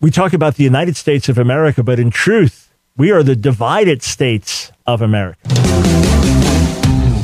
we talk about the United States of America, but in truth, we are the divided states of America.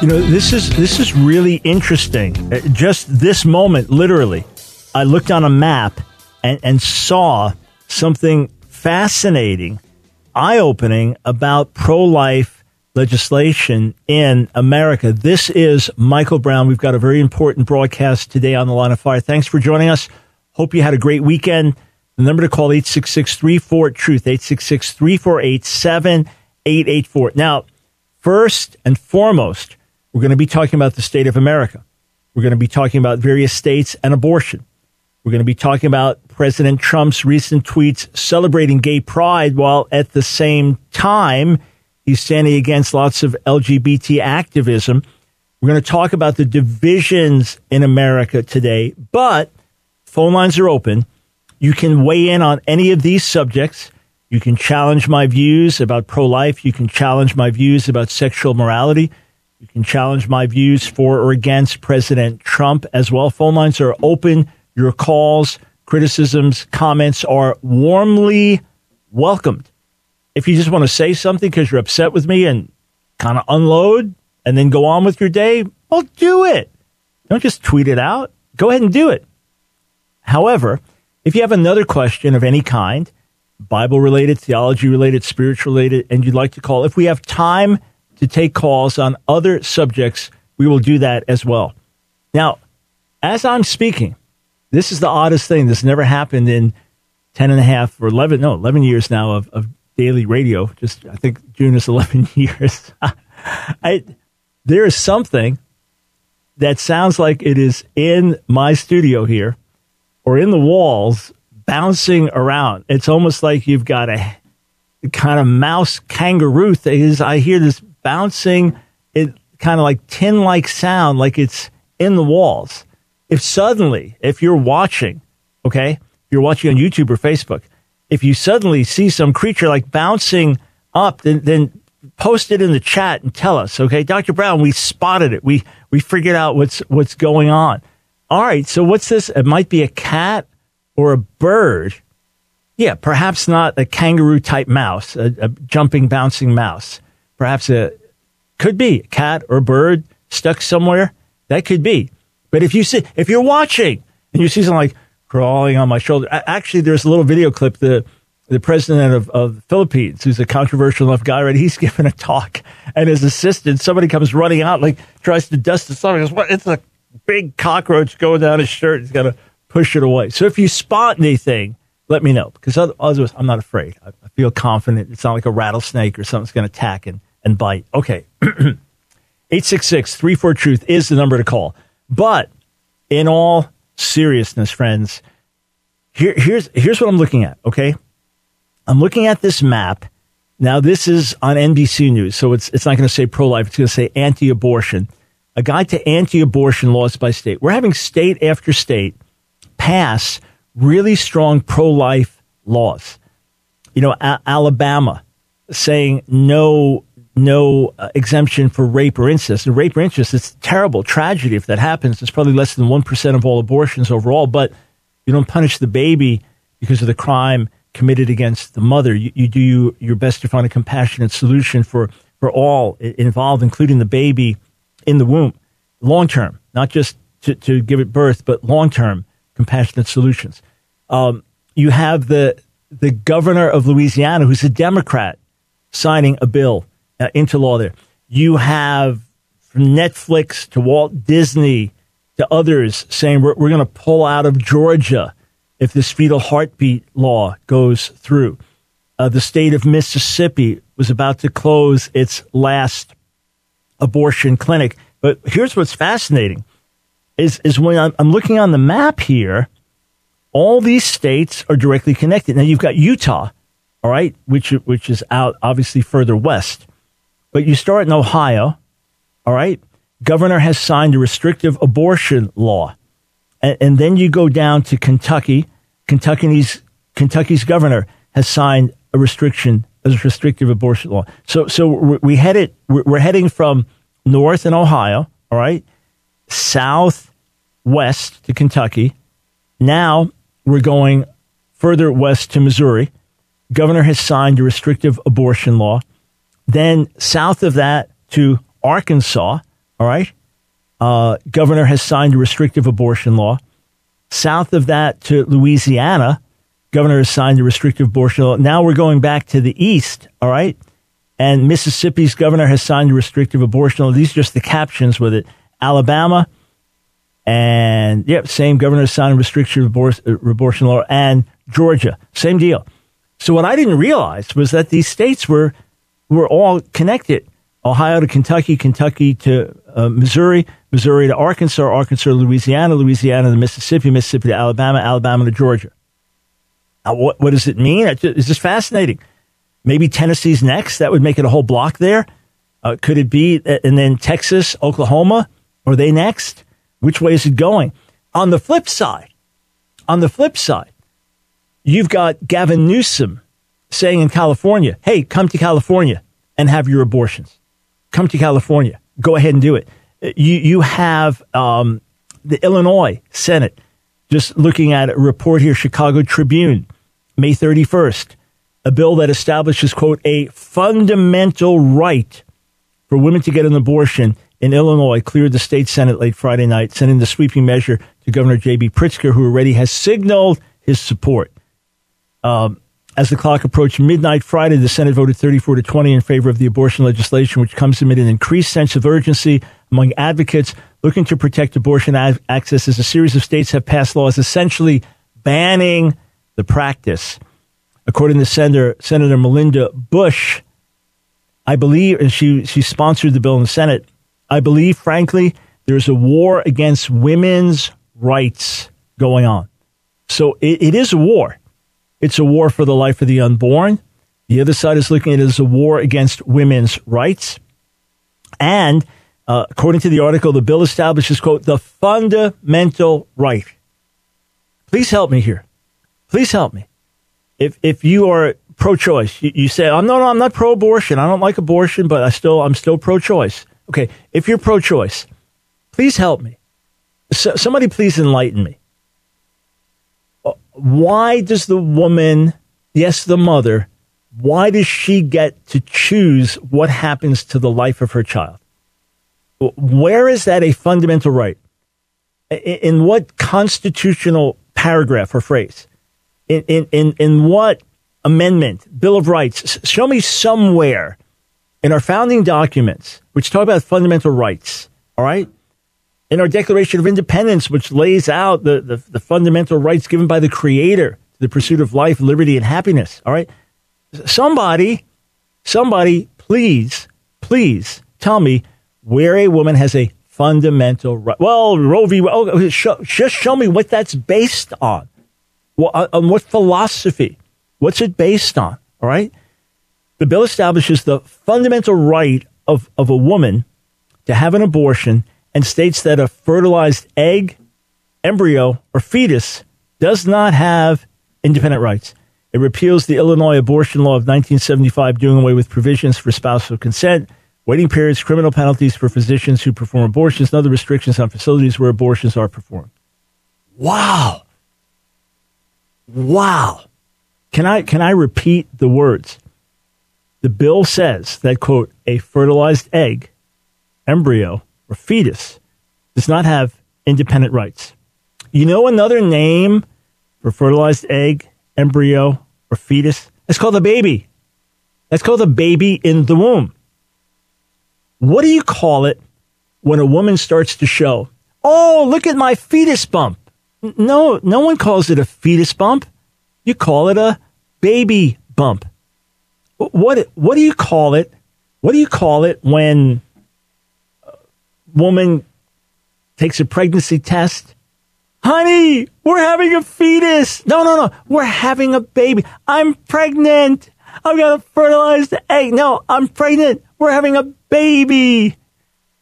You know, this is this is really interesting. Uh, Just this moment, literally, I looked on a map and, and saw something fascinating, eye opening about pro life legislation in America. This is Michael Brown. We've got a very important broadcast today on the line of fire. Thanks for joining us. Hope you had a great weekend. The number to call 866 34 Truth, 866 348 7884. Now, first and foremost, we're going to be talking about the state of America. We're going to be talking about various states and abortion. We're going to be talking about President Trump's recent tweets celebrating gay pride while at the same time he's standing against lots of LGBT activism. We're going to talk about the divisions in America today, but phone lines are open. You can weigh in on any of these subjects. You can challenge my views about pro life. You can challenge my views about sexual morality. You can challenge my views for or against President Trump as well. Phone lines are open. Your calls, criticisms, comments are warmly welcomed. If you just want to say something because you're upset with me and kind of unload and then go on with your day, well, do it. Don't just tweet it out. Go ahead and do it. However, if you have another question of any kind, Bible related, theology related, spiritual related, and you'd like to call, if we have time to take calls on other subjects, we will do that as well. Now, as I'm speaking, this is the oddest thing. This never happened in 10 and a half or 11, no, 11 years now of, of daily radio. Just, I think June is 11 years. I, there is something that sounds like it is in my studio here or in the walls bouncing around. It's almost like you've got a kind of mouse kangaroo thing. Is I hear this bouncing, it kind of like tin like sound, like it's in the walls. If suddenly, if you're watching, okay, you're watching on YouTube or Facebook, if you suddenly see some creature like bouncing up, then, then post it in the chat and tell us, okay, Dr. Brown, we spotted it. We, we figured out what's, what's going on. All right. So what's this? It might be a cat or a bird. Yeah. Perhaps not a kangaroo type mouse, a, a jumping, bouncing mouse. Perhaps a, could be a cat or bird stuck somewhere. That could be. But if you see, if you're watching and you see something like crawling on my shoulder, actually, there's a little video clip. The the president of, of the Philippines, who's a controversial enough guy, right? He's giving a talk, and his assistant, somebody comes running out, like tries to dust the stuff. Goes, "What? It's a big cockroach going down his shirt." He's got to push it away. So if you spot anything, let me know because otherwise, I'm not afraid. I, I feel confident. It's not like a rattlesnake or something's going to attack and, and bite. Okay. 866 34 Truth is the number to call. But in all seriousness, friends, here, here's, here's what I'm looking at, okay? I'm looking at this map. Now, this is on NBC News, so it's, it's not going to say pro life, it's going to say anti abortion. A guide to anti abortion laws by state. We're having state after state pass really strong pro life laws. You know, A- Alabama saying no no uh, exemption for rape or incest. And rape or incest, it's terrible tragedy if that happens. It's probably less than 1% of all abortions overall, but you don't punish the baby because of the crime committed against the mother. You, you do you, your best to find a compassionate solution for, for all involved, including the baby in the womb, long term, not just to, to give it birth, but long term compassionate solutions. Um, you have the, the governor of Louisiana, who's a Democrat, signing a bill uh, into law there. You have from Netflix to Walt Disney to others saying we're, we're going to pull out of Georgia if this fetal heartbeat law goes through. Uh, the state of Mississippi was about to close its last abortion clinic. But here's what's fascinating is, is when I'm, I'm looking on the map here, all these states are directly connected. Now you've got Utah, all right, which which is out obviously further west. But you start in Ohio, all right. Governor has signed a restrictive abortion law, and, and then you go down to Kentucky. Kentucky's Kentucky's governor has signed a restriction, a restrictive abortion law. So so we headed we're heading from north in Ohio, all right, south west to Kentucky. Now we're going further west to Missouri governor has signed a restrictive abortion law. Then south of that to Arkansas, all right, uh, governor has signed a restrictive abortion law. South of that to Louisiana, governor has signed a restrictive abortion law. Now we're going back to the east, all right, and Mississippi's governor has signed a restrictive abortion law. These are just the captions with it. Alabama, and yep, same governor signed a restrictive abortion law, and Georgia, same deal. So what I didn't realize was that these states were were all connected. Ohio to Kentucky, Kentucky to uh, Missouri, Missouri to Arkansas, Arkansas to Louisiana, Louisiana to Mississippi, Mississippi to Alabama, Alabama to Georgia. Now, what, what does it mean? It's just fascinating. Maybe Tennessee's next. That would make it a whole block there. Uh, could it be? Uh, and then Texas, Oklahoma, are they next? Which way is it going? On the flip side, on the flip side, You've got Gavin Newsom saying in California, hey, come to California and have your abortions. Come to California. Go ahead and do it. You, you have um, the Illinois Senate just looking at a report here, Chicago Tribune, May 31st, a bill that establishes, quote, a fundamental right for women to get an abortion in Illinois cleared the state Senate late Friday night, sending the sweeping measure to Governor J.B. Pritzker, who already has signaled his support. Um, as the clock approached midnight Friday, the Senate voted 34 to 20 in favor of the abortion legislation, which comes amid an increased sense of urgency among advocates looking to protect abortion access as a series of states have passed laws essentially banning the practice. According to Senator, Senator Melinda Bush, I believe, and she, she sponsored the bill in the Senate, I believe, frankly, there's a war against women's rights going on. So it, it is a war. It's a war for the life of the unborn. The other side is looking at it as a war against women's rights. And uh, according to the article, the bill establishes, quote, the fundamental right. Please help me here. Please help me. If, if you are pro-choice, you, you say, I'm no, no, I'm not pro-abortion. I don't like abortion, but I still, I'm still pro-choice. Okay. If you're pro-choice, please help me. So, somebody please enlighten me why does the woman, yes, the mother, why does she get to choose what happens to the life of her child? Where is that a fundamental right? In what constitutional paragraph or phrase? In, in, in, in what amendment, Bill of Rights? Show me somewhere in our founding documents, which talk about fundamental rights, all right? In our Declaration of Independence, which lays out the, the, the, fundamental rights given by the Creator to the pursuit of life, liberty, and happiness. All right. Somebody, somebody, please, please tell me where a woman has a fundamental right. Well, Roe v. Oh, show, just show me what that's based on. Well, uh, on what philosophy? What's it based on? All right. The bill establishes the fundamental right of, of a woman to have an abortion and states that a fertilized egg, embryo, or fetus does not have independent rights. It repeals the Illinois abortion law of 1975, doing away with provisions for spousal consent, waiting periods, criminal penalties for physicians who perform abortions, and other restrictions on facilities where abortions are performed. Wow. Wow. Can I, can I repeat the words? The bill says that, quote, a fertilized egg, embryo, or fetus does not have independent rights. You know another name for fertilized egg, embryo, or fetus? It's called a baby. That's called a baby in the womb. What do you call it when a woman starts to show, oh, look at my fetus bump? No, no one calls it a fetus bump. You call it a baby bump. What, what do you call it? What do you call it when woman takes a pregnancy test honey, we're having a fetus. No, no, no. We're having a baby. I'm pregnant. I've got to fertilize the egg. No, I'm pregnant. We're having a baby.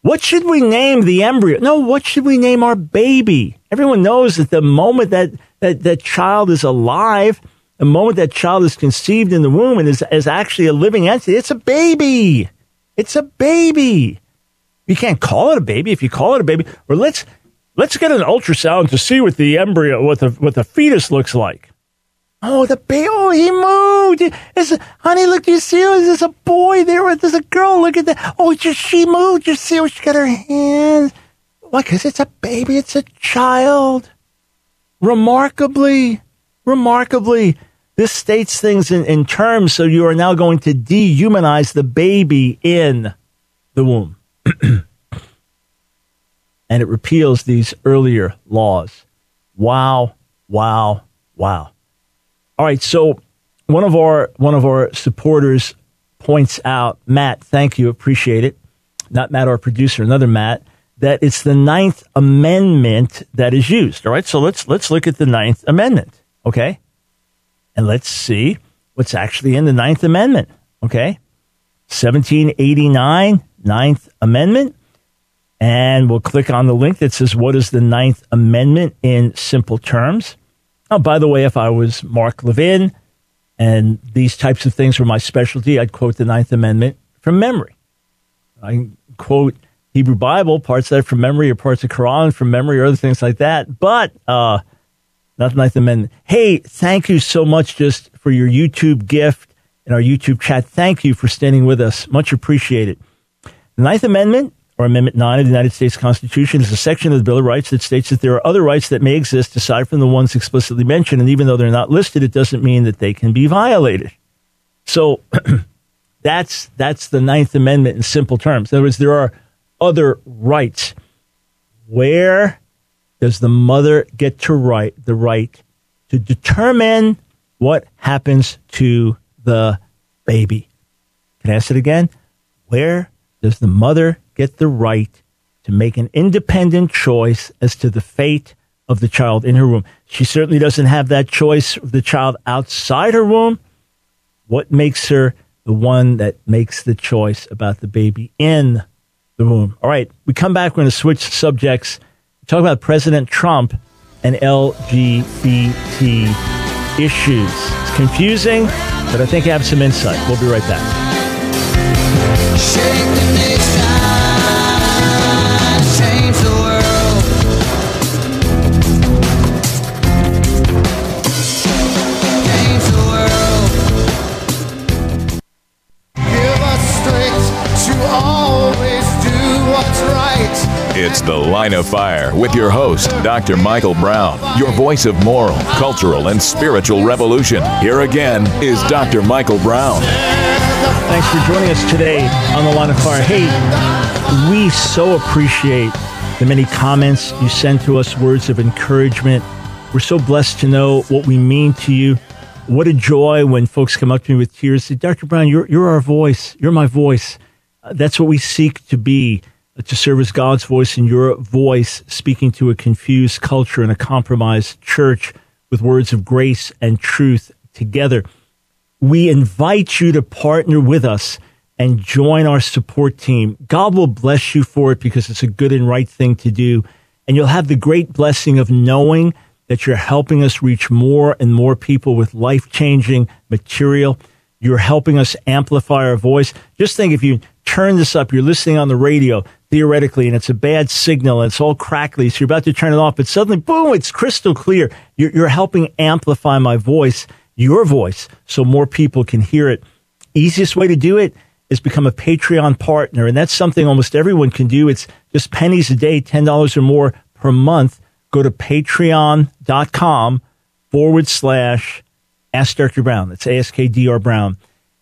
What should we name the embryo? No, what should we name our baby? Everyone knows that the moment that that, that child is alive, the moment that child is conceived in the womb and is, is actually a living entity, it's a baby. It's a baby. You can't call it a baby. If you call it a baby, or let's let's get an ultrasound to see what the embryo, what the what the fetus looks like. Oh, the baby! Oh, he moved. It's, honey, look, do you see? There's a boy there. There's a girl. Look at that. Oh, just she moved. You see? She got her hands. Why? Because it's a baby. It's a child. Remarkably, remarkably, this states things in, in terms. So you are now going to dehumanize the baby in the womb, and it repeals these earlier laws. Wow! Wow! Wow! All right, so one of our one of our supporters points out, Matt, thank you, appreciate it. Not Matt, our producer, another Matt, that it's the Ninth Amendment that is used. All right, so let's let's look at the Ninth Amendment, okay, and let's see what's actually in the Ninth Amendment, okay. 1789 Ninth Amendment. And we'll click on the link that says, What is the Ninth Amendment in simple terms? Oh, by the way, if I was Mark Levin and these types of things were my specialty, I'd quote the Ninth Amendment from memory. I quote Hebrew Bible, parts of that from memory, or parts of Quran from memory, or other things like that. But uh, not the Ninth Amendment. Hey, thank you so much just for your YouTube gift and our YouTube chat. Thank you for standing with us. Much appreciated. The Ninth Amendment or Amendment 9 of the United States Constitution is a section of the Bill of Rights that states that there are other rights that may exist aside from the ones explicitly mentioned. And even though they're not listed, it doesn't mean that they can be violated. So that's, that's the Ninth Amendment in simple terms. In other words, there are other rights. Where does the mother get to right, the right to determine what happens to the baby? Can I ask it again? Where does the mother get the right to make an independent choice as to the fate of the child in her womb. She certainly doesn't have that choice of the child outside her womb. What makes her the one that makes the choice about the baby in the womb? All right, we come back. We're going to switch subjects. Talk about President Trump and LGBT issues. It's confusing, but I think I have some insight. We'll be right back. It's The Line of Fire with your host, Dr. Michael Brown, your voice of moral, cultural, and spiritual revolution. Here again is Dr. Michael Brown. Thanks for joining us today on The Line of Fire. Hey, we so appreciate the many comments you send to us, words of encouragement. We're so blessed to know what we mean to you. What a joy when folks come up to me with tears. Say, Dr. Brown, you're, you're our voice. You're my voice. Uh, that's what we seek to be to serve as God's voice in your voice speaking to a confused culture and a compromised church with words of grace and truth together. We invite you to partner with us and join our support team. God will bless you for it because it's a good and right thing to do. And you'll have the great blessing of knowing that you're helping us reach more and more people with life changing material. You're helping us amplify our voice. Just think if you turn this up, you're listening on the radio, theoretically, and it's a bad signal and it's all crackly. So you're about to turn it off, but suddenly, boom, it's crystal clear. You're, you're helping amplify my voice, your voice, so more people can hear it. Easiest way to do it is become a Patreon partner. And that's something almost everyone can do. It's just pennies a day, $10 or more per month. Go to patreon.com forward slash ask Dr. Brown. That's ASKDR Brown.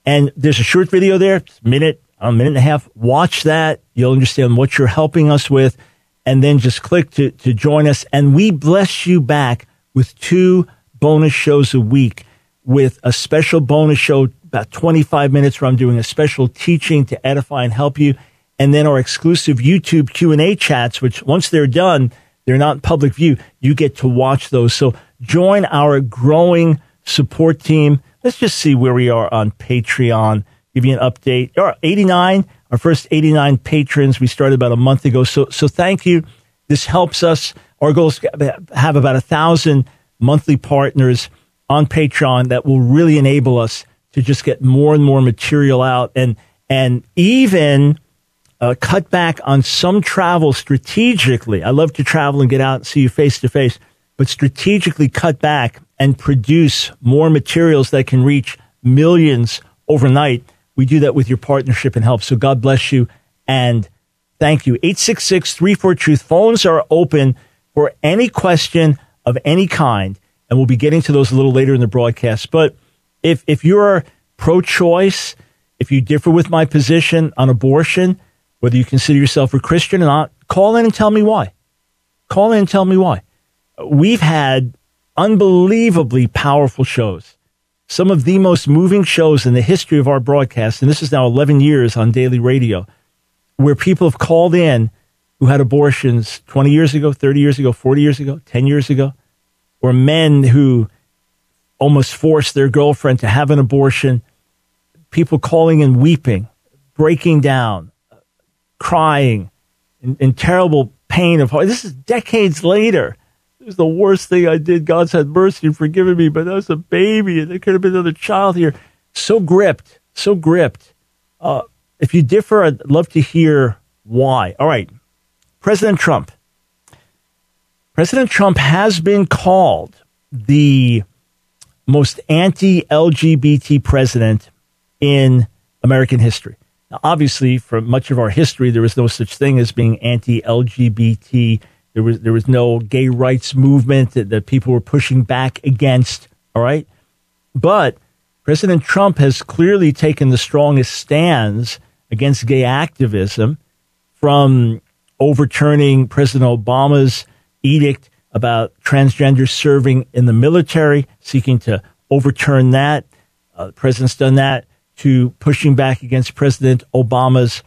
And there's a short video there, minute, a minute and a half. Watch that. You'll understand what you're helping us with. And then just click to, to join us. And we bless you back with two bonus shows a week with a special bonus show about 25 minutes where I'm doing a special teaching to edify and help you. And then our exclusive YouTube Q&A chats, which once they're done, they're not public view. You get to watch those. So join our growing support team. Let's just see where we are on Patreon. Give you an update. All right, 89, our first 89 patrons. We started about a month ago. So, so thank you. This helps us. Our goal is to have about a thousand monthly partners on Patreon that will really enable us to just get more and more material out and, and even uh, cut back on some travel strategically. I love to travel and get out and see you face to face, but strategically cut back and produce more materials that can reach millions overnight. We do that with your partnership and help. So God bless you and thank you. 866 34 Truth. Phones are open for any question of any kind. And we'll be getting to those a little later in the broadcast. But if, if you're pro choice, if you differ with my position on abortion, whether you consider yourself a Christian or not, call in and tell me why. Call in and tell me why. We've had unbelievably powerful shows, some of the most moving shows in the history of our broadcast, and this is now 11 years on daily radio, where people have called in who had abortions 20 years ago, 30 years ago, 40 years ago, 10 years ago, or men who almost forced their girlfriend to have an abortion, people calling and weeping, breaking down, crying, in, in terrible pain of heart. This is decades later. It was the worst thing I did. God's had mercy and forgiven me, but I was a baby and there could have been another child here. So gripped, so gripped. Uh, if you differ, I'd love to hear why. All right. President Trump. President Trump has been called the most anti LGBT president in American history. Now, obviously, for much of our history, there was no such thing as being anti LGBT. There was, there was no gay rights movement that, that people were pushing back against. All right. But President Trump has clearly taken the strongest stands against gay activism from overturning President Obama's edict about transgender serving in the military, seeking to overturn that. Uh, the president's done that to pushing back against President Obama's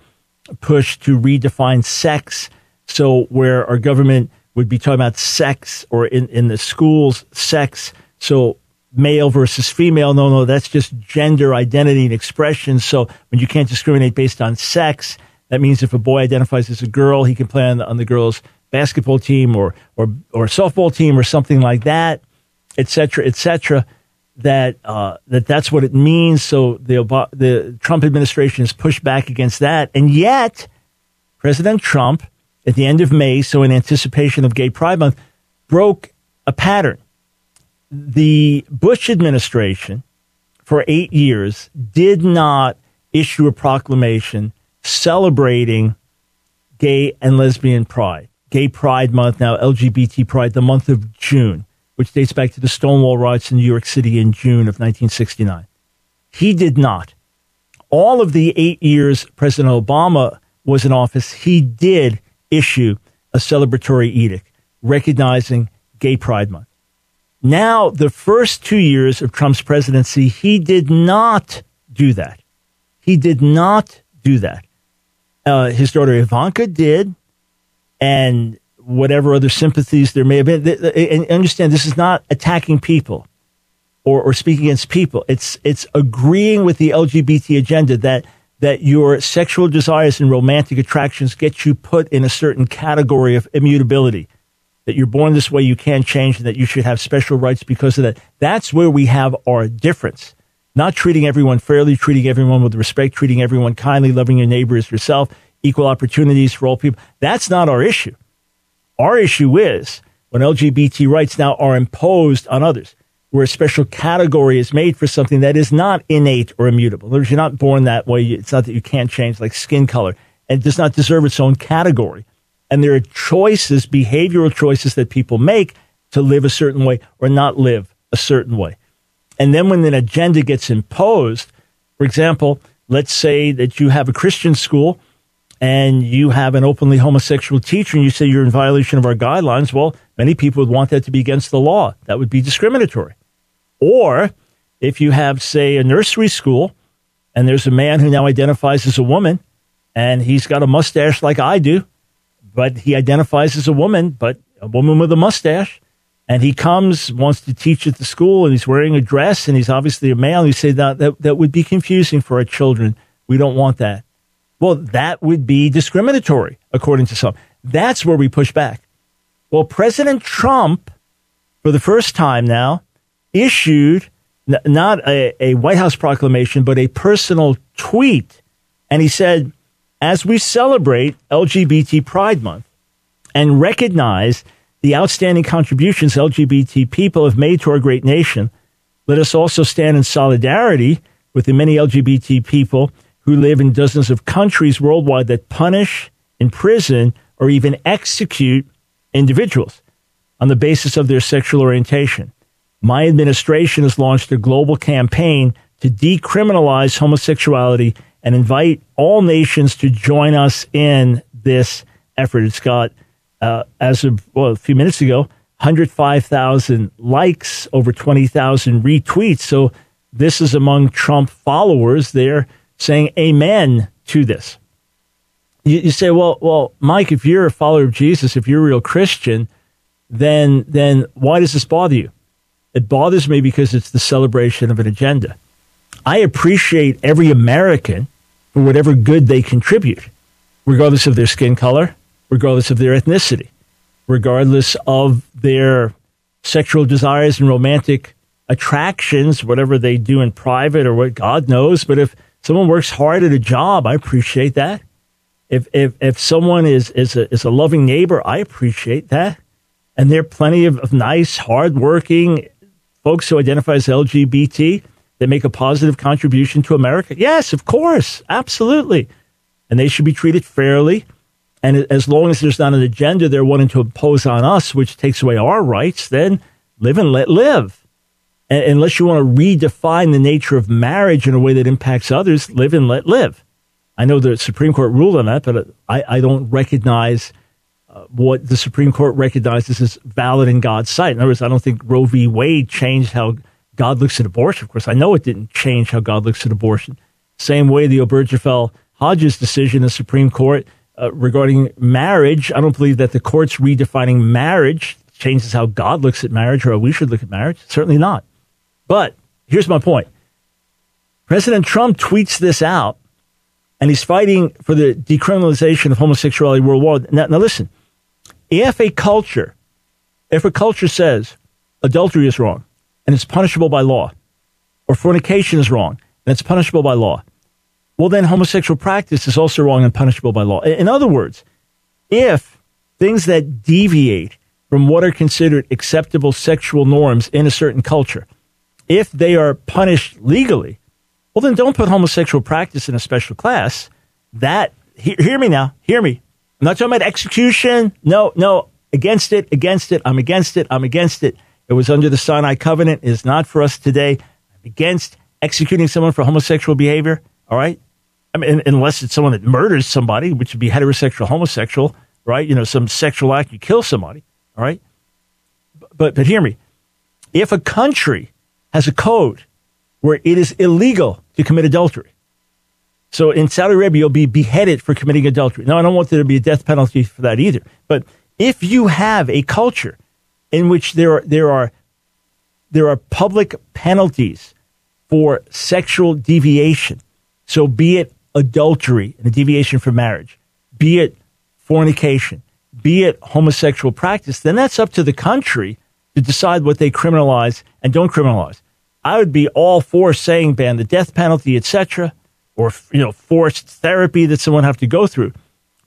push to redefine sex. So where our government would be talking about sex or in, in the schools, sex. So male versus female. No, no, that's just gender identity and expression. So when you can't discriminate based on sex, that means if a boy identifies as a girl, he can play on the, on the girls' basketball team or, or, or softball team or something like that, et cetera, et cetera that uh, that that's what it means. So the the Trump administration has pushed back against that, and yet President Trump, at the end of May, so in anticipation of Gay Pride Month, broke a pattern. The Bush administration, for eight years, did not issue a proclamation celebrating gay and lesbian pride. Gay Pride Month, now LGBT Pride, the month of June which dates back to the Stonewall riots in New York City in June of 1969. He did not. All of the eight years President Obama was in office, he did issue a celebratory edict recognizing Gay Pride Month. Now, the first two years of Trump's presidency, he did not do that. He did not do that. Uh, his daughter Ivanka did, and whatever other sympathies there may have been. And understand this is not attacking people or, or speaking against people. It's, it's agreeing with the LGBT agenda that, that your sexual desires and romantic attractions get you put in a certain category of immutability. That you're born this way, you can't change, and that you should have special rights because of that. That's where we have our difference. Not treating everyone fairly, treating everyone with respect, treating everyone kindly, loving your neighbor as yourself, equal opportunities for all people. That's not our issue. Our issue is when LGBT rights now are imposed on others, where a special category is made for something that is not innate or immutable. In other words, you're not born that way. It's not that you can't change, like skin color, and does not deserve its own category. And there are choices, behavioral choices that people make to live a certain way or not live a certain way. And then when an agenda gets imposed, for example, let's say that you have a Christian school and you have an openly homosexual teacher and you say you're in violation of our guidelines, well, many people would want that to be against the law. That would be discriminatory. Or if you have, say, a nursery school and there's a man who now identifies as a woman and he's got a mustache like I do, but he identifies as a woman, but a woman with a mustache. And he comes, wants to teach at the school, and he's wearing a dress, and he's obviously a male. You say that, that that would be confusing for our children. We don't want that. Well, that would be discriminatory, according to some. That's where we push back. Well, President Trump, for the first time now, issued n- not a, a White House proclamation, but a personal tweet. And he said, as we celebrate LGBT Pride Month and recognize the outstanding contributions LGBT people have made to our great nation, let us also stand in solidarity with the many LGBT people who live in dozens of countries worldwide that punish, imprison, or even execute individuals on the basis of their sexual orientation. My administration has launched a global campaign to decriminalize homosexuality and invite all nations to join us in this effort. It's got, uh, as of well, a few minutes ago, 105,000 likes, over 20,000 retweets. So this is among Trump followers. They're saying amen to this. You, you say, well, well, Mike, if you're a follower of Jesus, if you're a real Christian, then then why does this bother you? It bothers me because it's the celebration of an agenda. I appreciate every American for whatever good they contribute, regardless of their skin color, regardless of their ethnicity, regardless of their sexual desires and romantic attractions, whatever they do in private or what God knows. But if someone works hard at a job, I appreciate that. If if if someone is is a, is a loving neighbor, I appreciate that. And there are plenty of, of nice, hardworking folks who identify as LGBT that make a positive contribution to America. Yes, of course, absolutely, and they should be treated fairly. And as long as there's not an agenda they're wanting to impose on us, which takes away our rights, then live and let live. And unless you want to redefine the nature of marriage in a way that impacts others, live and let live. I know the Supreme Court ruled on that, but I, I don't recognize what the Supreme Court recognizes as valid in God's sight. In other words, I don't think Roe v. Wade changed how God looks at abortion. Of course, I know it didn't change how God looks at abortion. Same way the Obergefell Hodges decision in the Supreme Court uh, regarding marriage, I don't believe that the court's redefining marriage changes how God looks at marriage or how we should look at marriage. Certainly not. But here's my point President Trump tweets this out, and he's fighting for the decriminalization of homosexuality worldwide. Now, now listen if a culture, if a culture says adultery is wrong and it's punishable by law, or fornication is wrong and it's punishable by law, well, then homosexual practice is also wrong and punishable by law. In other words, if things that deviate from what are considered acceptable sexual norms in a certain culture, if they are punished legally, well, then don't put homosexual practice in a special class. That, hear, hear me now, hear me. I'm not talking about execution. No, no, against it, against it. I'm against it. I'm against it. It was under the Sinai covenant. It is not for us today. I'm against executing someone for homosexual behavior. All right. I mean, unless it's someone that murders somebody, which would be heterosexual, homosexual, right? You know, some sexual act, you kill somebody. All right. But, but hear me. If a country has a code where it is illegal to commit adultery, so in Saudi Arabia, you'll be beheaded for committing adultery. Now, I don't want there to be a death penalty for that either. But if you have a culture in which there are, there are, there are public penalties for sexual deviation, so be it adultery and a deviation from marriage, be it fornication, be it homosexual practice, then that's up to the country to decide what they criminalize and don't criminalize. I would be all for saying ban the death penalty, etc or you know forced therapy that someone have to go through.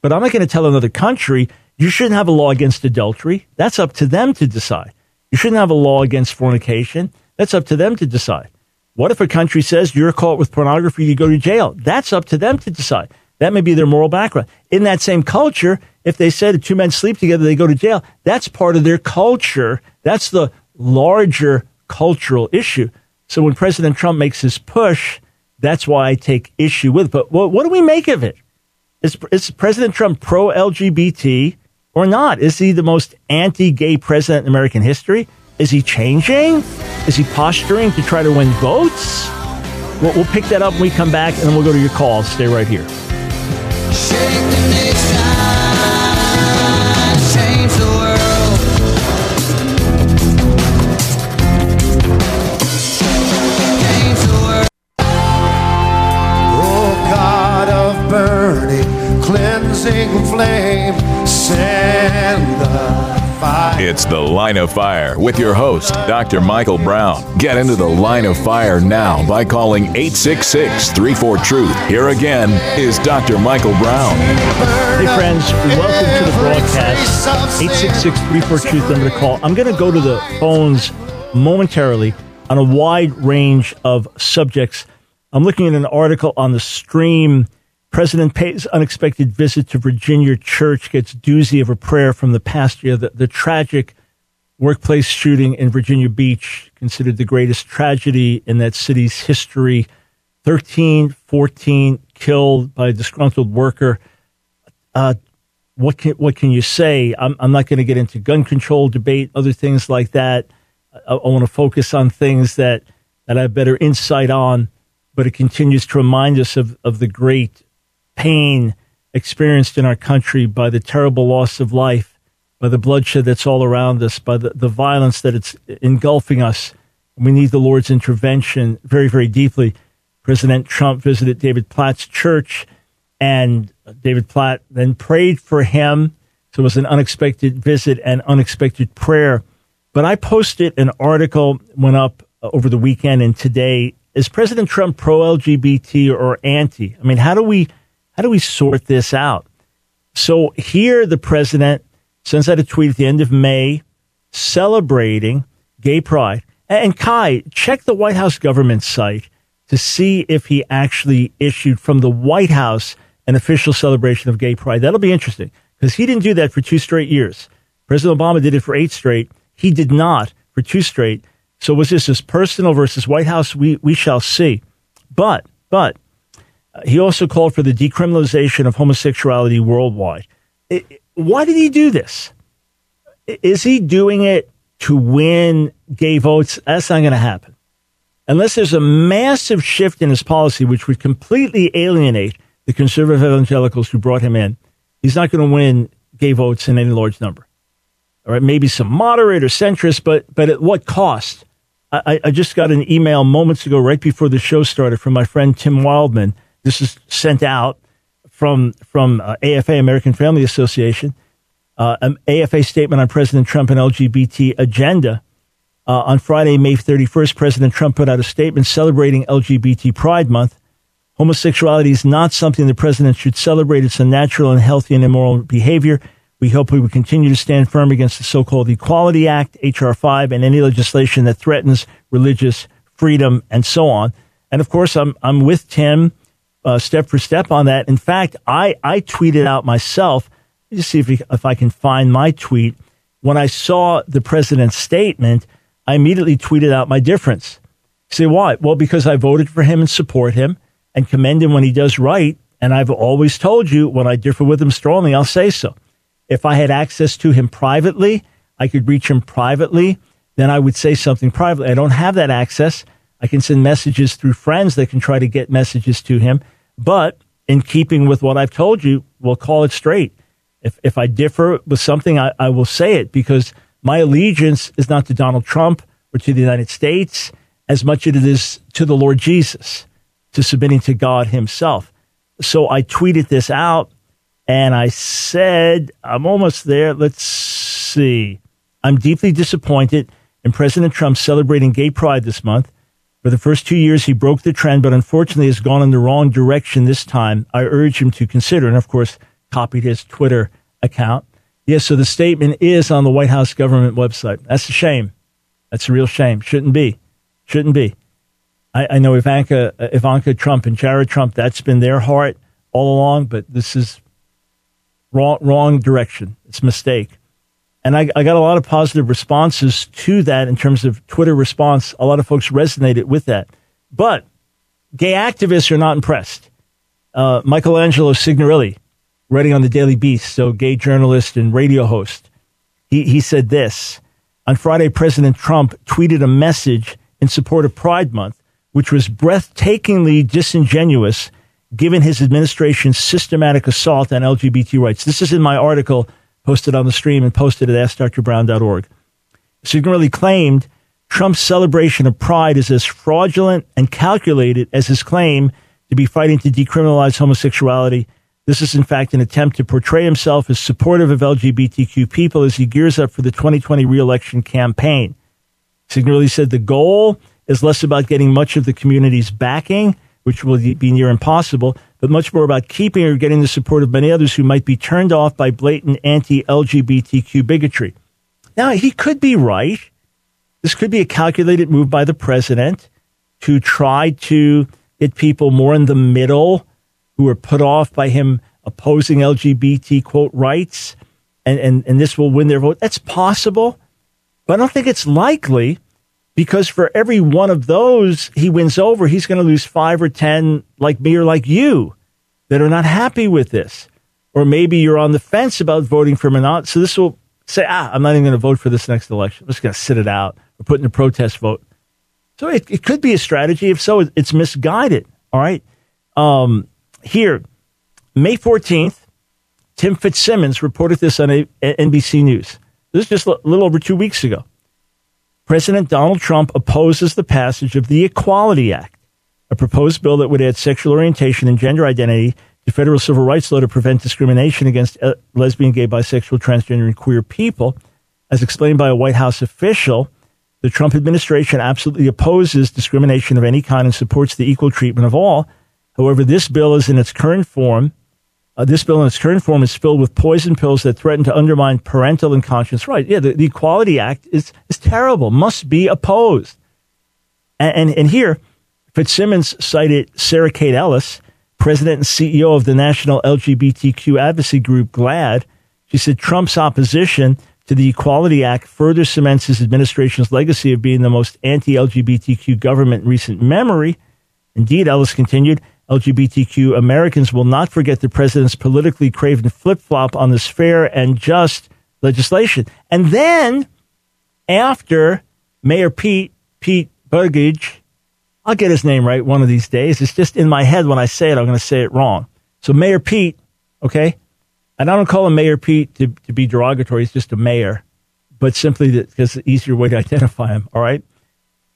But I'm not going to tell another country you shouldn't have a law against adultery. That's up to them to decide. You shouldn't have a law against fornication. That's up to them to decide. What if a country says you're caught with pornography, you go to jail? That's up to them to decide. That may be their moral background. In that same culture, if they said two men sleep together, they go to jail. That's part of their culture. That's the larger cultural issue. So when President Trump makes his push that's why I take issue with it. But what, what do we make of it? Is, is President Trump pro LGBT or not? Is he the most anti gay president in American history? Is he changing? Is he posturing to try to win votes? We'll, we'll pick that up when we come back, and then we'll go to your calls. Stay right here. It's the Line of Fire with your host, Dr. Michael Brown. Get into the Line of Fire now by calling 866 34 Truth. Here again is Dr. Michael Brown. Hey, friends, welcome to the broadcast. 866 34 Truth number to call. I'm going to go to the phones momentarily on a wide range of subjects. I'm looking at an article on the stream. President pays unexpected visit to Virginia church, gets doozy of a prayer from the pastor. The, the tragic workplace shooting in Virginia Beach, considered the greatest tragedy in that city's history. 13, 14 killed by a disgruntled worker. Uh, what can what can you say? I'm, I'm not going to get into gun control debate, other things like that. I, I want to focus on things that that I have better insight on, but it continues to remind us of, of the great pain experienced in our country by the terrible loss of life, by the bloodshed that's all around us, by the, the violence that it's engulfing us. We need the Lord's intervention very, very deeply. President Trump visited David Platt's church, and David Platt then prayed for him. So it was an unexpected visit and unexpected prayer. But I posted an article, went up uh, over the weekend and today. Is President Trump pro LGBT or anti? I mean, how do we how do we sort this out? So here, the president sends out a tweet at the end of May celebrating gay pride. And Kai, check the White House government site to see if he actually issued from the White House an official celebration of gay pride. That'll be interesting because he didn't do that for two straight years. President Obama did it for eight straight. He did not for two straight. So was this his personal versus White House? We we shall see. But but he also called for the decriminalization of homosexuality worldwide. It, why did he do this? Is he doing it to win gay votes? That's not going to happen. Unless there's a massive shift in his policy, which would completely alienate the conservative evangelicals who brought him in, he's not going to win gay votes in any large number. All right, maybe some moderate or centrist, but but at what cost? I, I just got an email moments ago, right before the show started, from my friend Tim Wildmon this is sent out from from uh, AFA, American Family Association, uh, an AFA statement on President Trump and LGBT agenda. Uh, on Friday, May 31st, President Trump put out a statement celebrating LGBT Pride Month. Homosexuality is not something the president should celebrate. It's a natural and healthy and immoral behavior. We hope we will continue to stand firm against the so-called Equality Act, H.R. 5, and any legislation that threatens religious freedom and so on. And of course, I'm, I'm with Tim uh, step for step on that. In fact, I, I tweeted out myself. Let me just see if, we, if I can find my tweet. When I saw the president's statement, I immediately tweeted out my difference. say why? Well, because I voted for him and support him and commend him when he does right. And I've always told you when I differ with him strongly, I'll say so. If I had access to him privately, I could reach him privately, then I would say something privately. I don't have that access. I can send messages through friends that can try to get messages to him. But in keeping with what I've told you, we'll call it straight. If, if I differ with something, I, I will say it because my allegiance is not to Donald Trump or to the United States as much as it is to the Lord Jesus, to submitting to God Himself. So I tweeted this out and I said, I'm almost there. Let's see. I'm deeply disappointed in President Trump celebrating gay pride this month. For the first two years, he broke the trend, but unfortunately has gone in the wrong direction this time. I urge him to consider, and of course, copied his Twitter account. Yes, so the statement is on the White House government website. That's a shame. That's a real shame. Shouldn't be. Shouldn't be. I, I know Ivanka, uh, Ivanka Trump and Jared Trump, that's been their heart all along, but this is wrong, wrong direction. It's a mistake. And I, I, got a lot of positive responses to that in terms of Twitter response. A lot of folks resonated with that. But gay activists are not impressed. Uh, Michelangelo Signorile, writing on the Daily Beast, so gay journalist and radio host, he, he said this. On Friday, President Trump tweeted a message in support of Pride Month, which was breathtakingly disingenuous given his administration's systematic assault on LGBT rights. This is in my article posted on the stream and posted at AskDrBrown.org. Signorile claimed Trump's celebration of pride is as fraudulent and calculated as his claim to be fighting to decriminalize homosexuality. This is, in fact, an attempt to portray himself as supportive of LGBTQ people as he gears up for the 2020 reelection campaign. Signorile said the goal is less about getting much of the community's backing, which will be near impossible, but much more about keeping or getting the support of many others who might be turned off by blatant anti LGBTQ bigotry. Now, he could be right. This could be a calculated move by the president to try to get people more in the middle who are put off by him opposing LGBT quote rights, and, and, and this will win their vote. That's possible, but I don't think it's likely because for every one of those he wins over, he's going to lose five or 10 like me or like you that are not happy with this. Or maybe you're on the fence about voting for him or not. So this will say, ah, I'm not even going to vote for this next election. I'm just going to sit it out or put in a protest vote. So it, it could be a strategy. If so, it's misguided. All right. Um, here, May 14th, Tim Fitzsimons reported this on a, a NBC News. This is just a little over two weeks ago. President Donald Trump opposes the passage of the Equality Act, a proposed bill that would add sexual orientation and gender identity to federal civil rights law to prevent discrimination against uh, lesbian, gay, bisexual, transgender, and queer people. As explained by a White House official, the Trump administration absolutely opposes discrimination of any kind and supports the equal treatment of all. However, this bill is in its current form. Uh, this bill in its current form is filled with poison pills that threaten to undermine parental and conscience rights. Yeah, the, the Equality Act is, is terrible, must be opposed. And, and, and here, Fitzsimons cited Sarah Kate Ellis, president and CEO of the national LGBTQ advocacy group GLAAD. She said Trump's opposition to the Equality Act further cements his administration's legacy of being the most anti LGBTQ government in recent memory. Indeed, Ellis continued, LGBTQ Americans will not forget the president's politically craven flip flop on this fair and just legislation. And then, after Mayor Pete, Pete Buttigieg, I'll get his name right one of these days. It's just in my head when I say it, I'm going to say it wrong. So Mayor Pete, okay? And I don't call him Mayor Pete to, to be derogatory. He's just a mayor, but simply because it's the easier way to identify him. All right.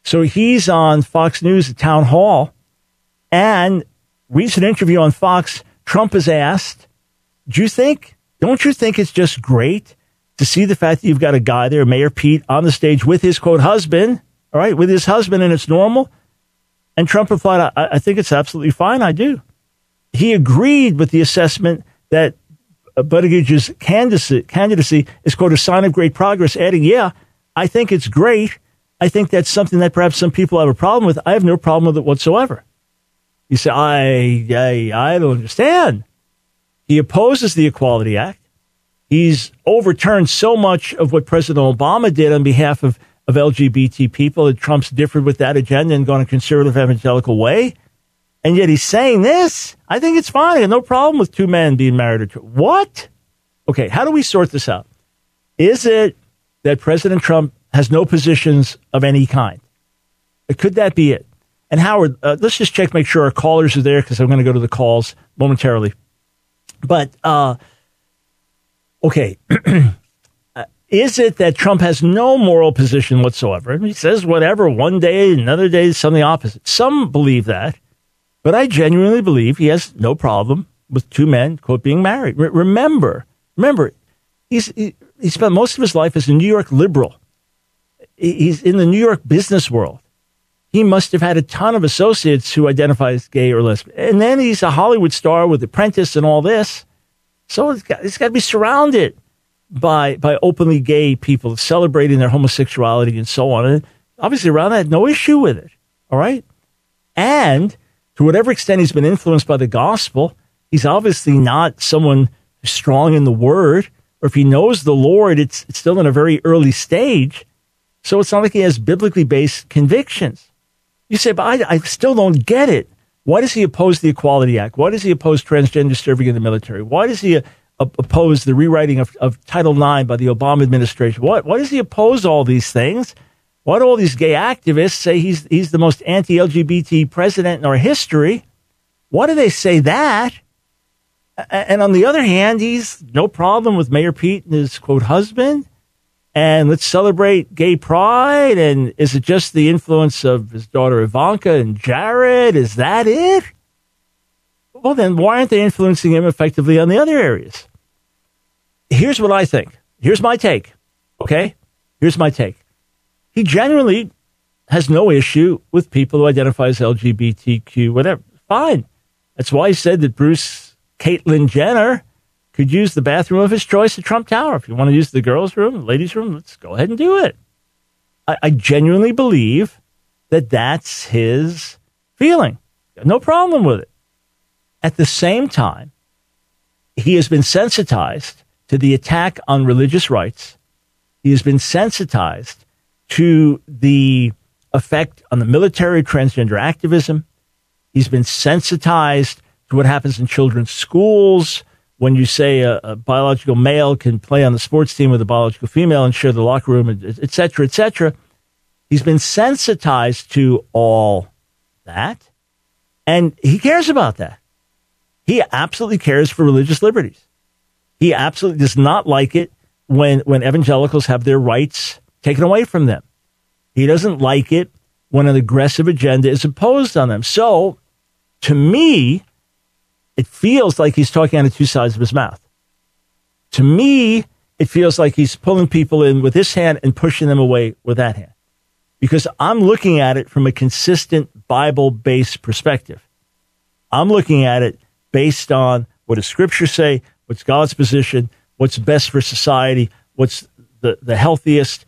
So he's on Fox News at town hall and recent interview on Fox, Trump is asked, do you think, don't you think it's just great to see the fact that you've got a guy there, Mayor Pete, on the stage with his quote husband, all right, with his husband and it's normal? And Trump replied, I, I think it's absolutely fine. I do. He agreed with the assessment that Buttigieg's candidacy, candidacy is, quote, a sign of great progress, adding, yeah, I think it's great. I think that's something that perhaps some people have a problem with. I have no problem with it whatsoever. You say, I, I, I don't understand. He opposes the Equality Act. He's overturned so much of what President Obama did on behalf of, of LGBT people that Trump's differed with that agenda and gone a conservative evangelical way. And yet he's saying this. I think it's fine. I have no problem with two men being married. Or two. what? Okay, how do we sort this out? Is it that President Trump has no positions of any kind? Could that be it? And Howard, uh, let's just check, make sure our callers are there because I'm going to go to the calls momentarily. But, uh, okay. Uh, is it that Trump has no moral position whatsoever? He says whatever one day, another day, something opposite. Some believe that, but I genuinely believe he has no problem with two men, quote, being married. Re- remember, remember, he's, he, he spent most of his life as a New York liberal. He's in the New York business world he must have had a ton of associates who identify as gay or lesbian. And then he's a Hollywood star with Apprentice and all this. So it's got, it's got to be surrounded by, by openly gay people celebrating their homosexuality and so on. And obviously, around that, no issue with it. All right. And to whatever extent he's been influenced by the gospel, he's obviously not someone strong in the word. Or if he knows the Lord, it's, it's still in a very early stage. So it's not like he has biblically based convictions. You say, but I, I still don't get it. Why does he oppose the Equality Act? Why does he oppose transgender serving in the military? Why does he uh, oppose the rewriting of, of Title IX by the Obama administration? What, why does he oppose all these things? Why do all these gay activists say he's, he's the most anti LGBT president in our history? Why do they say that? And on the other hand, he's no problem with Mayor Pete and his quote husband and let's celebrate gay pride. And is it just the influence of his daughter Ivanka and Jared? Is that it? well, then why aren't they influencing him effectively on the other areas? Here's what I think. Here's my take. Okay? Here's my take. He genuinely has no issue with people who identify as LGBTQ, whatever. Fine. That's why he said that Bruce Caitlyn Jenner could use the bathroom of his choice at Trump Tower. If you want to use the girls' room, ladies' room, let's go ahead and do it. I, I genuinely believe that that's his feeling. No problem with it. At the same time, he has been sensitized to the attack on religious rights. He has been sensitized to the effect on the military transgender activism. He's been sensitized to what happens in children's schools when you say a, a, biological male can play on the sports team with a biological female and share the locker room, et cetera, et cetera. He's been sensitized to all that, and he cares about that. He absolutely cares for religious liberties. He absolutely does not like it when, when evangelicals have their rights taken away from them. He doesn't like it when an aggressive agenda is imposed on them. So, to me, it feels like he's talking out of two sides of his mouth. To me, it feels like he's pulling people in with this hand and pushing them away with that hand. Because I'm looking at it from a consistent Bible based perspective. I'm looking at it based on what does scripture say, what's God's position, what's best for society, what's the, the healthiest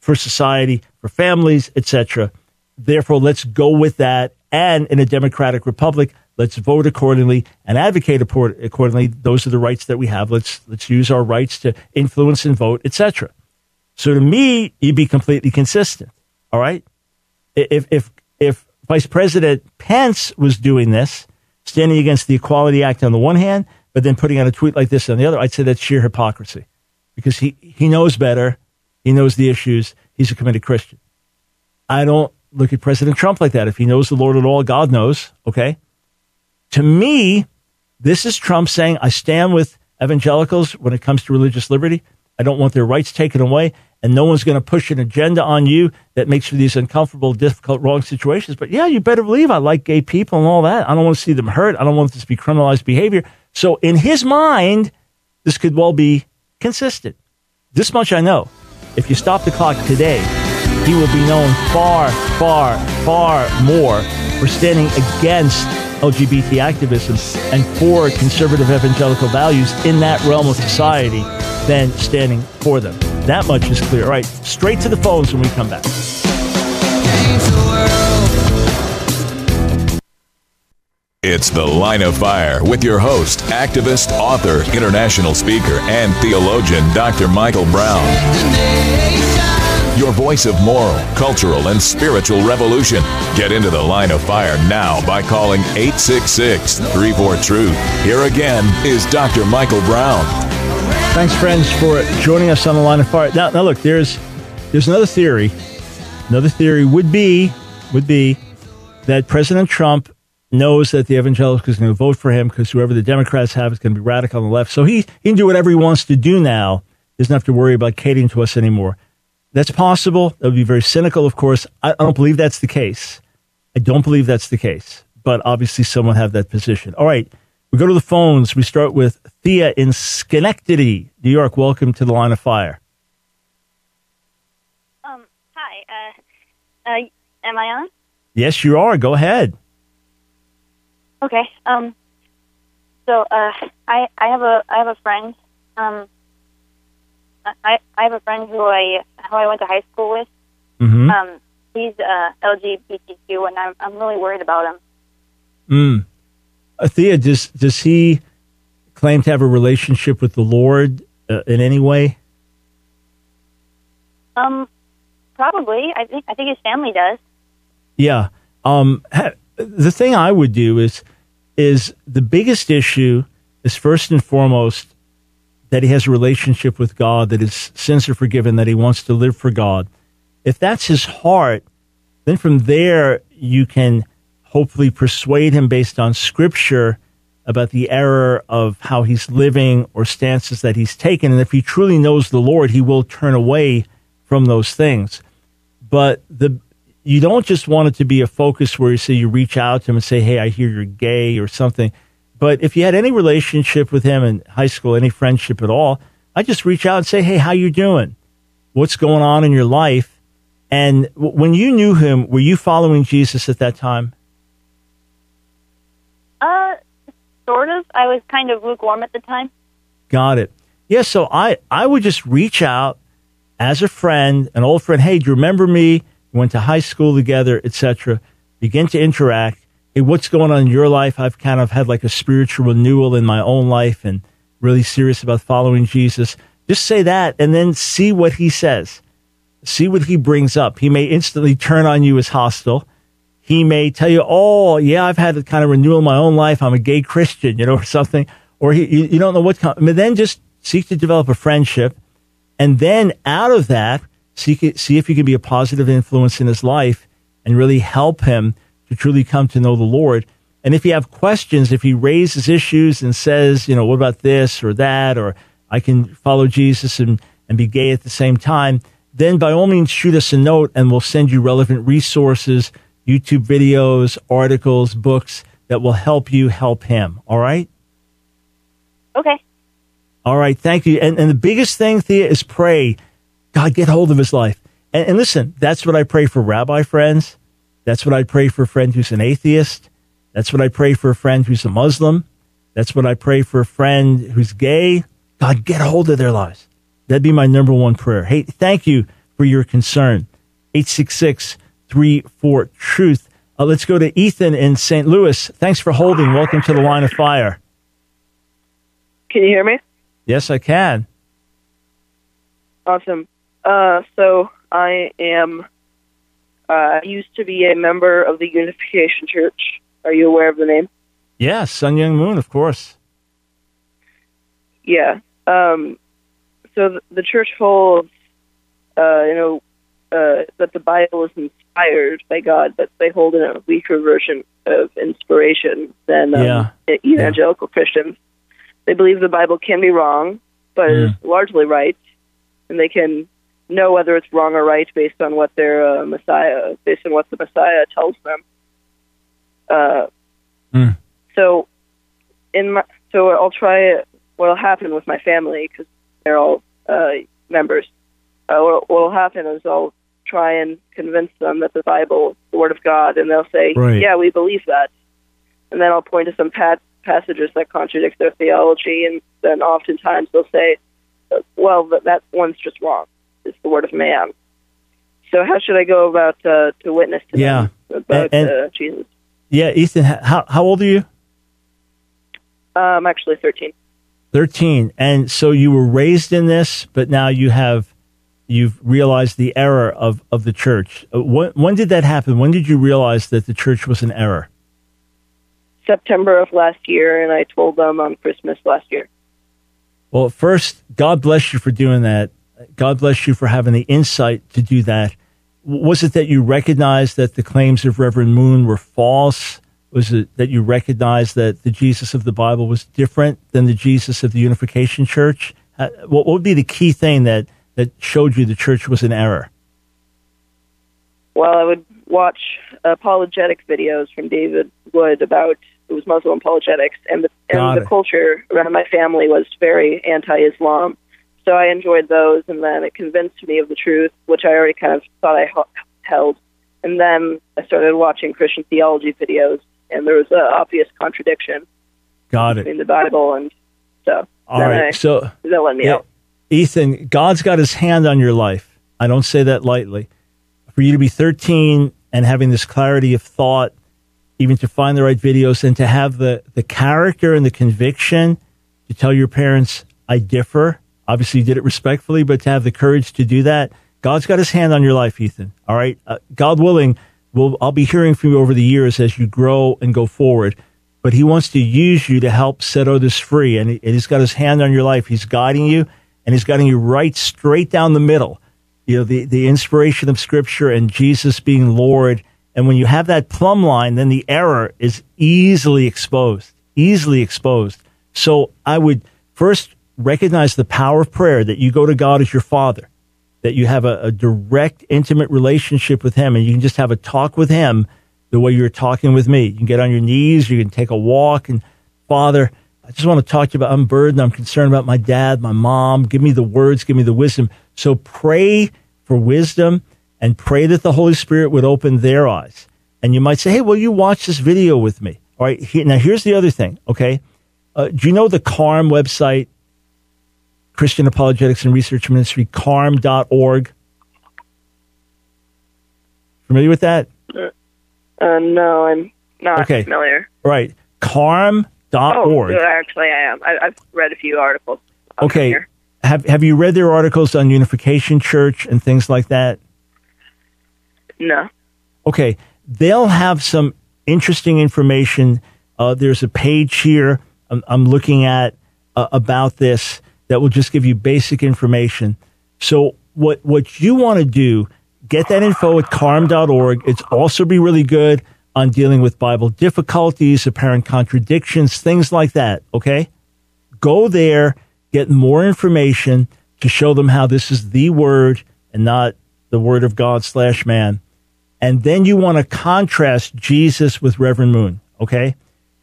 for society, for families, etc. Therefore, let's go with that. And in a democratic republic, Let's vote accordingly and advocate accordingly. Those are the rights that we have. Let's let's use our rights to influence and vote, etc. So to me, you'd be completely consistent. All right. If if if Vice President Pence was doing this, standing against the Equality Act on the one hand, but then putting out a tweet like this on the other, I'd say that's sheer hypocrisy because he, he knows better. He knows the issues. He's a committed Christian. I don't look at President Trump like that. If he knows the Lord at all, God knows. Okay. To me, this is Trump saying, I stand with evangelicals when it comes to religious liberty. I don't want their rights taken away, and no one's going to push an agenda on you that makes for these uncomfortable, difficult, wrong situations. But yeah, you better believe I like gay people and all that. I don't want to see them hurt. I don't want this to be criminalized behavior. So in his mind, this could well be consistent. This much I know. If you stop the clock today, he will be known far, far, far more for standing against LGBT activism and for conservative evangelical values in that realm of society than standing for them. That much is clear. All right, straight to the phones when we come back. It's The Line of Fire with your host, activist, author, international speaker, and theologian, Dr. Michael Brown your voice of moral, cultural, and spiritual revolution. Get into the line of fire now by calling 866 34 Truth. Here again is Dr. Michael Brown. Thanks, friends, for joining us on the line of fire. Now, now look, there's there's another theory. Another theory would be would be that President Trump knows that the evangelicals are going to vote for him because whoever the Democrats have is going to be radical on the left. So he, he can do whatever he wants to do now. He doesn't have to worry about catering to us anymore. That's possible. That would be very cynical, of course. I, I don't believe that's the case. I don't believe that's the case. But obviously, someone have that position. All right, we go to the phones. We start with Thea in Schenectady, New York. Welcome to the line of fire. Um, hi. Uh, uh, am I on? Yes, you are. Go ahead. Okay. Um, so uh, I I have a I have a friend. Um, I I have a friend who I who I went to high school with. Mm-hmm. Um, he's uh, LGBTQ, and I'm I'm really worried about him. Mm. Thea, does does he claim to have a relationship with the Lord uh, in any way? Um, probably. I think I think his family does. Yeah. Um, ha- the thing I would do is is the biggest issue is first and foremost that he has a relationship with God, that his sins are forgiven, that he wants to live for God. If that's his heart, then from there you can hopefully persuade him based on scripture about the error of how he's living or stances that he's taken. And if he truly knows the Lord, he will turn away from those things. But the you don't just want it to be a focus where you say you reach out to him and say, Hey, I hear you're gay or something But if you had any relationship with him in high school, any friendship at all, I just reach out and say, "Hey, how you doing? What's going on in your life?" And w- when you knew him, were you following Jesus at that time? Uh, sort of. I was kind of lukewarm at the time. Got it. Yeah, so I, I would just reach out as a friend, an old friend. Hey, do you remember me? We went to high school together, etc. Begin to interact. What's going on in your life? I've kind of had like a spiritual renewal in my own life and really serious about following Jesus. Just say that and then see what he says. See what he brings up. He may instantly turn on you as hostile. He may tell you, "Oh, yeah, I've had a kind of renewal in my own life. I'm a gay Christian," you know, or something. Or he, you, you don't know what. But then just seek to develop a friendship, and then out of that, see if you can be a positive influence in his life and really help him to truly come to know the Lord. And if you have questions, if he raises issues and says, you know, what about this or that, or I can follow Jesus and, and be gay at the same time, then by all means shoot us a note and we'll send you relevant resources, YouTube videos, articles, books that will help you help him. All right? Okay. All right. Thank you. And, and the biggest thing, Thea, is pray. God, get hold of his life. And, and listen, that's what I pray for rabbi friends. That's what I pray for a friend who's an atheist. That's what I pray for a friend who's a Muslim. That's what I pray for a friend who's gay. God, get a hold of their lives. That'd be my number one prayer. Hey, thank you for your concern. 866 34 Truth. Uh, let's go to Ethan in St. Louis. Thanks for holding. Welcome to the line of fire. Can you hear me? Yes, I can. Awesome. Uh, so I am. Uh, I used to be a member of the Unification Church. Are you aware of the name? Yes, Sun Myung Moon, of course. Yeah. Um, so the, the church holds, uh, you know, uh, that the Bible is inspired by God, but they hold in a weaker version of inspiration than um, Yeah. evangelical Christians. They believe the Bible can be wrong, but is largely right, and they can know whether it's wrong or right based on what their uh, Messiah, based on what the Messiah tells them. Uh, Mm. So, in my, so I'll try what'll happen with my family because they're all uh, members. Uh, what will happen is I'll try and convince them that the Bible the Word of God, and they'll say, Right. "Yeah, we believe that." And then I'll point to some pat- passages that contradict their theology, and then oftentimes they'll say, "Well, that, that one's just wrong. It's the Word of man." So how should I go about uh, to witness to Yeah. them about And- and- uh, Jesus? Yeah, Ethan, how, how old are you? Uh, I'm actually 13. 13. And so you were raised in this, but now you have, you've realized the error of, of the church. Uh, When, when did that happen? When did you realize that the church was an error? September of last year, and I told them on Christmas last year. Well, first, God bless you for doing that. God bless you for having the insight to do that. Was it that you recognized that the claims of Reverend Moon were false? Was it that you recognized that the Jesus of the Bible was different than the Jesus of the Unification Church? What what would be the key thing that, that showed you the church was in error? Well, I would watch apologetic videos from David Wood about it was Muslim apologetics, and the and the culture around my family was very anti-Islam. So I enjoyed those, and then it convinced me of the truth, which I already kind of thought I held. And then I started watching Christian theology videos, and there was an obvious contradiction Got it. between the Bible and so. All right. I, So, that let me Yeah. out. Ethan, God's got his hand on your life. I don't say that lightly. For you to be 13 and having this clarity of thought, even to find the right videos and to have the, the character and the conviction to tell your parents, I differ. Obviously, you did it respectfully, but to have the courage to do that, God's got his hand on your life, Ethan. All right. Uh, God willing, we'll, I'll be hearing from you over the years as you grow and go forward. But he wants to use you to help set others free. And, he, and he's got his hand on your life. He's guiding you and he's guiding you right straight down the middle. You know, the, the inspiration of scripture and Jesus being Lord. And when you have that plumb line, then the error is easily exposed, easily exposed. So I would first recognize the power of prayer that you go to God as your father, that you have a, a direct, intimate relationship with him and you can just have a talk with him the way you're talking with me. You can get on your knees, you can take a walk and Father, I just want to talk to you about, I'm burdened. I'm concerned about my dad, my mom. Give me the words, give me the wisdom. So pray for wisdom and pray that the Holy Spirit would open their eyes. And you might say, hey, will you watch this video with me? All right. Now, here's the other thing, okay? Uh, do you know the CARM website, Christian Apologetics and Research Ministry, carm.org? Familiar with that? Uh, no, I'm not Okay. familiar. Right. carm.org. Oh, actually, I am. I, I've read a few articles. Okay. here. Have Have you read their articles on Unification Church and things like that? No. Okay, they'll have some interesting information. Uh, there's a page here I'm, I'm looking at uh, about this that will just give you basic information. So what what you want to do, get that info at carm.org. It's also be really good on dealing with Bible difficulties, apparent contradictions, things like that. Okay, go there, get more information to show them how this is the word and not the word of God slash man. And then you want to contrast Jesus with Reverend Moon. Okay.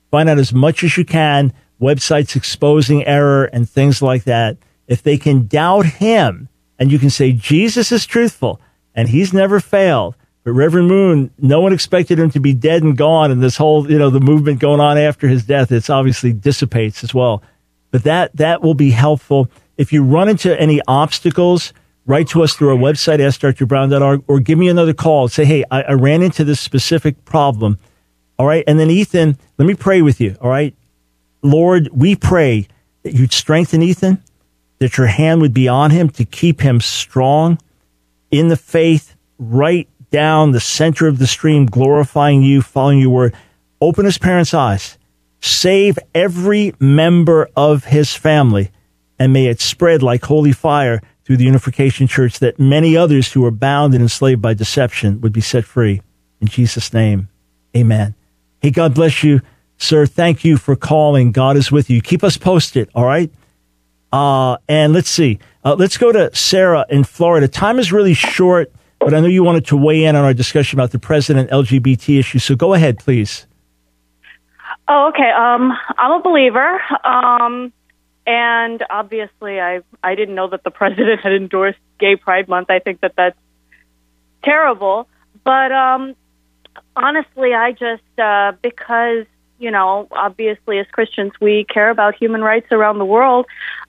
Find out as much as you can, websites exposing error and things like that. If they can doubt him and you can say Jesus is truthful and he's never failed. But Reverend Moon, no one expected him to be dead and gone and this whole, you know, the movement going on after his death, it's obviously dissipates as well. But that, that will be helpful. If you run into any obstacles, write to us through our website, askdrbrown.org, or give me another call. Say, hey, I, I ran into this specific problem. All right. And then, Ethan, let me pray with you. All right. Lord, we pray that you'd strengthen Ethan, that your hand would be on him to keep him strong in the faith, right down the center of the stream, glorifying you, following your word. Open his parents' eyes. Save every member of his family, and may it spread like holy fire through the Unification Church that many others who are bound and enslaved by deception would be set free. In Jesus' name, amen. Hey, God bless you, sir. Thank you for calling. God is with you. Keep us posted, all right? Uh, and let's see. Uh, let's go to Sarah in Florida. Time is really short, but I know you wanted to weigh in on our discussion about the president LGBT issue. So go ahead, please. Oh, okay. Um, I'm a believer. Um, and obviously, I I didn't know that the president had endorsed Gay Pride Month. I think that that's terrible. But um, honestly, I just uh, because you know, obviously, as Christians, we care about human rights around the world.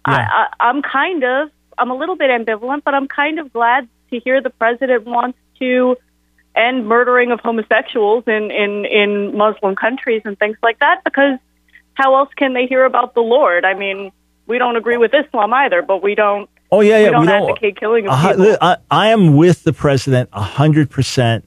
Yeah. I, I, I'm kind of I'm a little bit ambivalent, but I'm kind of glad to hear the president wants to end murdering of homosexuals in in in Muslim countries and things like that because how else can they hear about the Lord? I mean, we don't agree with Islam either, but we don't Oh yeah, yeah. we don't advocate killing of Uh, people. I, I am with the president hundred percent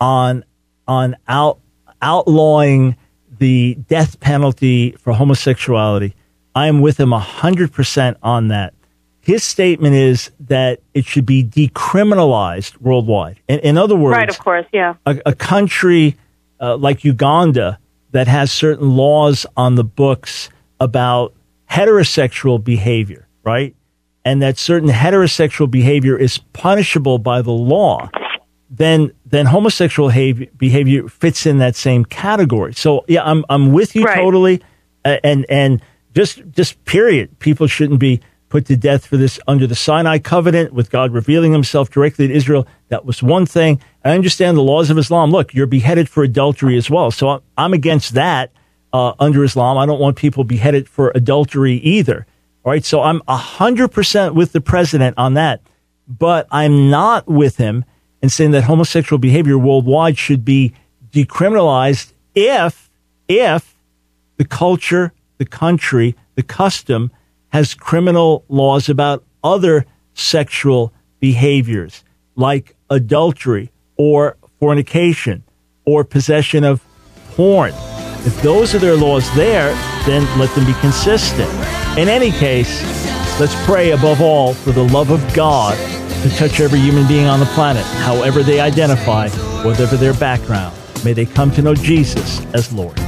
on on out outlawing the death penalty for homosexuality. I am with him hundred percent on that. His statement is that it should be decriminalized worldwide. In, in other words, right, of course, yeah. a, a country uh, like Uganda that has certain laws on the books about heterosexual behavior, right? And that certain heterosexual behavior is punishable by the law, then then homosexual behavior, behavior fits in that same category. So yeah, I'm I'm with you Right. totally, uh, and and just just period. People shouldn't be put to death for this under the Sinai covenant with God revealing Himself directly to Israel. That was one thing. I understand the laws of Islam. Look, you're beheaded for adultery as well. So I'm, I'm against that uh, under Islam. I don't want people beheaded for adultery either. All right. So I'm 100% with the president on that. But I'm not with him in saying that homosexual behavior worldwide should be decriminalized if, if the culture, the country, the custom has criminal laws about other sexual behaviors like adultery or fornication or possession of porn. If those are their laws there, then let them be consistent. In any case, let's pray above all for the love of God to touch every human being on the planet, however they identify, whatever their background. May they come to know Jesus as Lord.